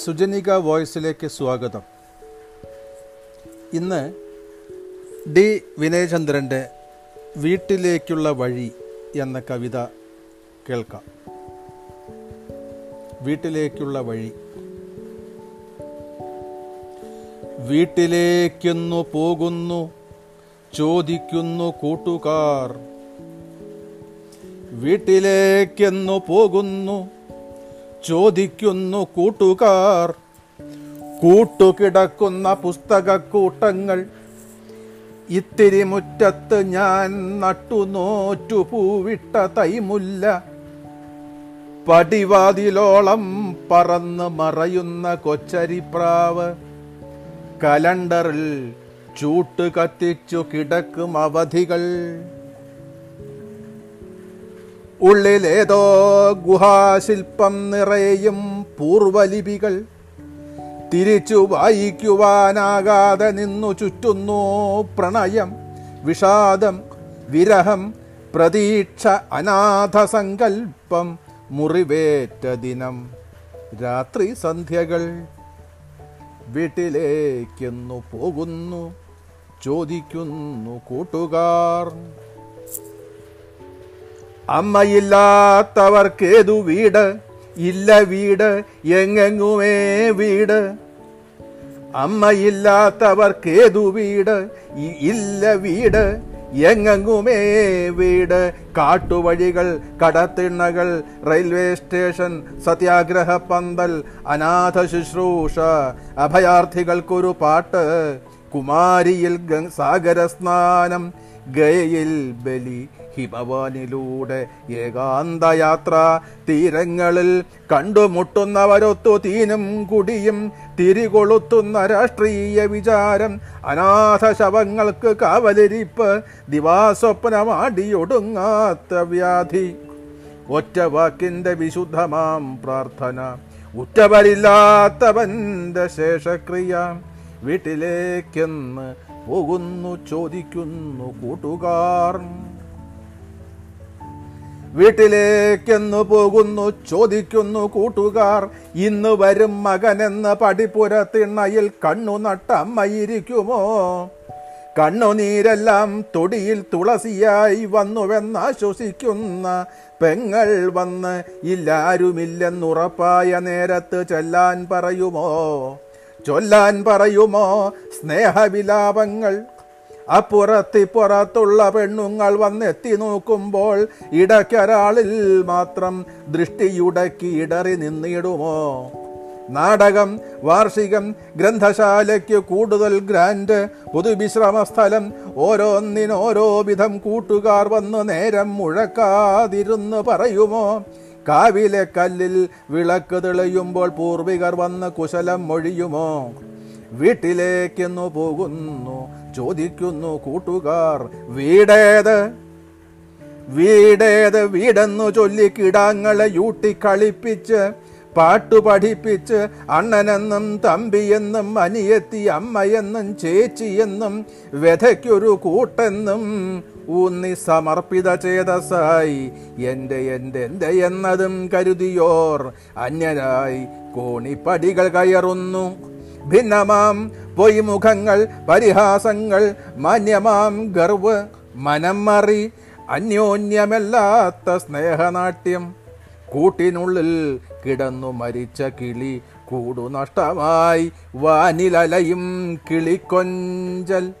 സുജനിക വോയിസിലേക്ക് സ്വാഗതം. ഇന്ന് ഡി വിനയചന്ദ്രന്റെ വീട്ടിലേക്കുള്ള വഴി എന്ന കവിത കേൾക്കാം. വീട്ടിലേക്കുള്ള വഴി. വീട്ടിലേക്കെന്നു പോകുന്നു ചോദിക്കുന്നു കൂട്ടുകാർ. വീട്ടിലേക്കെന്നു പോകുന്നു ചോദിക്കുന്നു കൂട്ടുകാർ. കൂട്ടുകിടക്കുന്ന പുസ്തകക്കൂട്ടങ്ങൾ ഇത്തിരി മുറ്റത്ത് ഞാൻ നട്ടുനോറ്റു പൂവിട്ട തൈമുല്ല. പടിവാതിലോളം പറന്ന് മറയുന്ന കൊച്ചരിപ്രാവ്. കലണ്ടറിൽ ചൂട്ട് കത്തിച്ചു കിടക്കും അവധികൾ. ഉള്ളിലേതോ ഗുഹാശില്പം നിറയും പൂർവലിപികൾ തിരിച്ചു വായിക്കുവാനാകാതെ നിന്നു ചുറ്റുന്നു പ്രണയം വിഷാദം വിരഹം പ്രതീക്ഷ അനാഥ സങ്കൽപ്പം മുറിവേറ്റ ദിനം. രാത്രി സന്ധ്യകൾ വീട്ടിലേക്കെന്നു പോകുന്നു ചോദിക്കുന്നു കൂട്ടുകാർ. അമ്മയില്ലാത്തവർക്കേതു വീട്? ഇല്ല വീട്. എങ്ങെങ്ങുമേ വീട്? അമ്മയില്ലാത്തവർക്കേതു വീട്? ഇല്ല വീട്. എങ്ങെങ്ങുമേ വീട്? കാട്ടുവഴികൾ കടത്തിണ്ണകൾ റെയിൽവേ സ്റ്റേഷൻ സത്യാഗ്രഹ പന്തൽ അനാഥ ശുശ്രൂഷ അഭയാർത്ഥികൾക്കൊരു പാട്ട് കുമാരിയിൽ സാഗര സ്നാനം ഗയയിൽ ബലി ഹിമവാനിലൂടെ ഏകാന്തയാത്ര. തീരങ്ങളിൽ കണ്ടുമുട്ടുന്നവരൊത്തു തീനും കുടിയും തിരികൊളുത്തുന്ന രാഷ്ട്രീയ വിചാരം. അനാഥ ശവങ്ങൾക്ക് കാവലിരിപ്പ് ദിവാസ്വപ്നമാടിയൊടുങ്ങാത്ത വ്യാധി. ഒറ്റ വാക്കിന്റെ വിശുദ്ധമാം പ്രാർത്ഥന. ഉറ്റവരില്ലാത്തവന്റെ ശേഷക്രിയ. വീട്ടിലേക്കെന്ന് പോകുന്നു ചോദിക്കുന്നു കൂട്ടുകാർ. വീട്ടിലേക്കെന്നു പോകുന്നു ചോദിക്കുന്നു കൂട്ടുകാർ. ഇന്ന് വരും മകനെന്ന് പടിപ്പുരത്തിണ്ണയിൽ കണ്ണു നട്ട അമ്മയിരിക്കുമോ കണ്ണുനീരെല്ലാം തൊടിയിൽ തുളസിയായി വന്നുവെന്നാശ്വസിക്കുന്ന പെങ്ങൾ വന്ന് ഇല്ലാരുമില്ലെന്നുറപ്പായ നേരത്ത് ചെല്ലാൻ പറയുമോ? ചൊല്ലാൻ പറയുമോ സ്നേഹവിലാപങ്ങൾ? അപ്പുറത്തിപ്പുറത്തുള്ള പെണ്ണുങ്ങൾ വന്നെത്തി നോക്കുമ്പോൾ ഇടയ്ക്കൊരാളിൽ മാത്രം ദൃഷ്ടിയുടക്കി ഇടറി നിന്നിടുമോ? നാടകം വാർഷികം ഗ്രന്ഥശാലയ്ക്ക് കൂടുതൽ ഗ്രാൻഡ് പൊതുവിശ്രമ സ്ഥലം ഓരോന്നിനോരോ വിധം കൂട്ടുകാർ വന്ന് നേരം മുഴക്കാതിരുന്ന് പറയുമോ? കാവിലെ കല്ലിൽ വിളക്ക് തെളിയുമ്പോൾ പൂർവികർ വന്ന് കുശലം മൊഴിയുമോ? വീട്ടിലേക്കെന്നു പോകുന്നു ചോദിക്കുന്നു കൂട്ടുകാർ വീടേത്? വീടേത്? വീടെന്നു ചൊല്ലി കിടാങ്ങളെ യൂട്ടി കളിപ്പിച്ച് പാട്ടു പഠിപ്പിച്ച് അണ്ണനെന്നും തമ്പിയെന്നും അനിയത്തി അമ്മയെന്നും ചേച്ചിയെന്നും വ്യഥയ്ക്കൊരു കൂട്ടെന്നും ഊന്നി സമർപ്പിത ചേതസായി എന്റെ എന്റെ എന്റെ എന്നതും കരുതിയോർ അന്യനായി കോണിപ്പടികൾ കയറുന്നു. ഭിന്നമാം പൊയ്മുഖങ്ങൾ പരിഹാസങ്ങൾ മാന്യമാം ഗർവ് മനം മറി അന്യോന്യമല്ലാത്ത സ്നേഹനാട്യം. കൂട്ടിനുള്ളിൽ കിടന്നു മരിച്ച കിളി കൂടു നഷ്ടമായി. വാനിലലയും കിളിക്കൊഞ്ചൽ.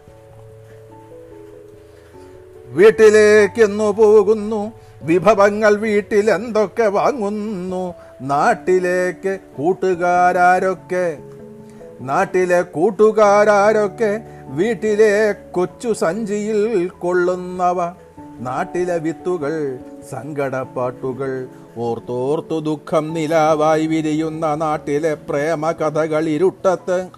വീട്ടിലേക്കെന്നു പോകുന്നു. വിഭവങ്ങൾ വീട്ടിലെന്തൊക്കെ വാങ്ങുന്നു. നാട്ടിലേക്ക് കൂട്ടുകാരൊക്കെ നാട്ടിലെ കൂട്ടുകാരൊക്കെ വീട്ടിലെ കൊച്ചു സഞ്ചിയിൽ കൊള്ളുന്നവ. നാട്ടിലെ വിത്തുകൾ സങ്കടപ്പാട്ടുകൾ ഓർത്തോർത്തു ദുഃഖം നിലാവായി വിരിയുന്ന നാട്ടിലെ പ്രേമ കഥകൾ ഇരുട്ടത്ത്.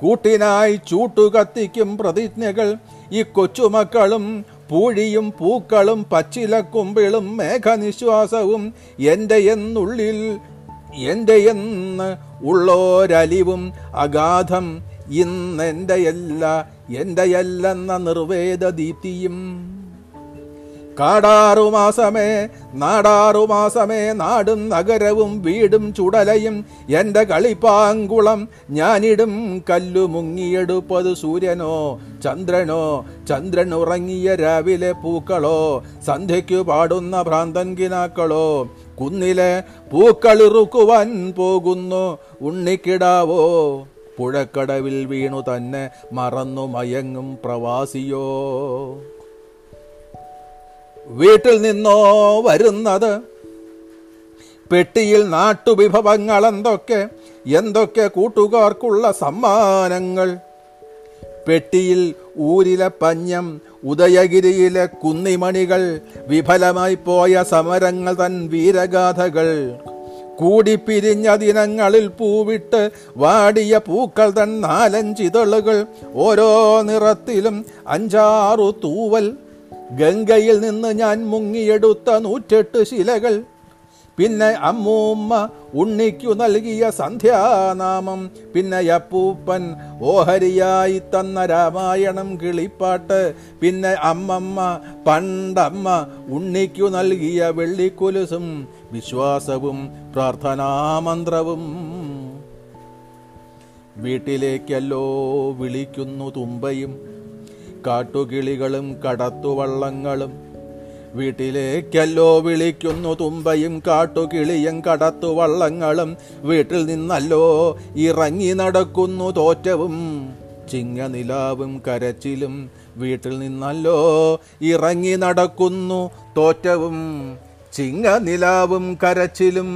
കൂട്ടിനായി ചൂട്ടുകത്തിക്കും പ്രതിജ്ഞകൾ ഈ കൊച്ചുമക്കളും പൂഴിയും പൂക്കളും പച്ചിലക്കുമ്പിളും മേഘനിശ്വാസവും എന്റെ എന്നുള്ളിൽ എന്റെ എന്ന് ഉള്ളോരലിവും അഗാധം ഇന്നെന്റെയല്ല എന്റെയല്ലെന്ന നിർവേദ ദീപ്തിയും കാടാറു മാസമേ നാടാറു മാസമേ നാടും നഗരവും വീടും ചുടലയും എന്റെ കളിപ്പാങ്കുളം ഞാനിടും കല്ലു മുങ്ങിയെടുപ്പത് സൂര്യനോ ചന്ദ്രനോ. ചന്ദ്രൻ ഉറങ്ങിയ രാവിലെ പൂക്കളോ സന്ധ്യയ്ക്കു പാടുന്ന ഭ്രാന്തൻ കിനാക്കളോ. കുന്നിലെ പൂക്കളിറുക്കുവാൻ പോകുന്നു ഉണ്ണിക്കിടാവോ. പുഴക്കടവിൽ വീണു തന്നെ മറന്നു മയങ്ങും പ്രവാസിയോ. വീട്ടിൽ നിന്നോ വരുന്നത്? പെട്ടിയിൽ നാട്ടുവിഭവങ്ങൾ എന്തൊക്കെ എന്തൊക്കെ കൂട്ടുകാർക്കുള്ള സമ്മാനങ്ങൾ? പെട്ടിയിൽ ഊരിലെ പഞ്ഞം ഉദയഗിരിയിലെ കുന്നിമണികൾ വിഫലമായി പോയ സമരങ്ങൾ തൻ വീരഗാഥകൾ. കൂടിപ്പിരിഞ്ഞ ദിനങ്ങളിൽ പൂവിട്ട് വാടിയ പൂക്കൾ തൻ നാലഞ്ചിതളുകൾ ഓരോ നിറത്തിലും അഞ്ചാറു തൂവൽ. ഗംഗയിൽ നിന്ന് ഞാൻ മുങ്ങിയെടുത്ത നൂറ്റെട്ട് ശിലകൾ. പിന്നെ അമ്മൂമ്മ ഉണ്ണിക്കു നൽകിയ സന്ധ്യാനാമം. പിന്നെ അപ്പൂപ്പൻ ഓഹരിയായി തന്ന രാമായണം കിളിപ്പാട്ട്. പിന്നെ അമ്മമ്മ പണ്ടമ്മ ഉണ്ണിക്കു നൽകിയ വെള്ളിക്കുലുസും വിശ്വാസവും പ്രാർത്ഥനാമന്ത്രവും. വീട്ടിലേക്കല്ലോ വിളിക്കുന്നു തുമ്പയും. കാട്ടുകിളികളും കടത്തുവള്ളങ്ങളും. വീട്ടിലേക്കല്ലോ വിളിക്കുന്നു തുമ്പയും കാട്ടുകിളിയും കടത്തുവള്ളങ്ങളും. വീട്ടിൽ നിന്നല്ലോ ഇറങ്ങി നടക്കുന്നു തോറ്റവും. ചിങ്ങനിലാവും കരച്ചിലും. വീട്ടിൽ നിന്നല്ലോ ഇറങ്ങി നടക്കുന്നു തോറ്റവും. ചിങ്ങനിലാവും കരച്ചിലും.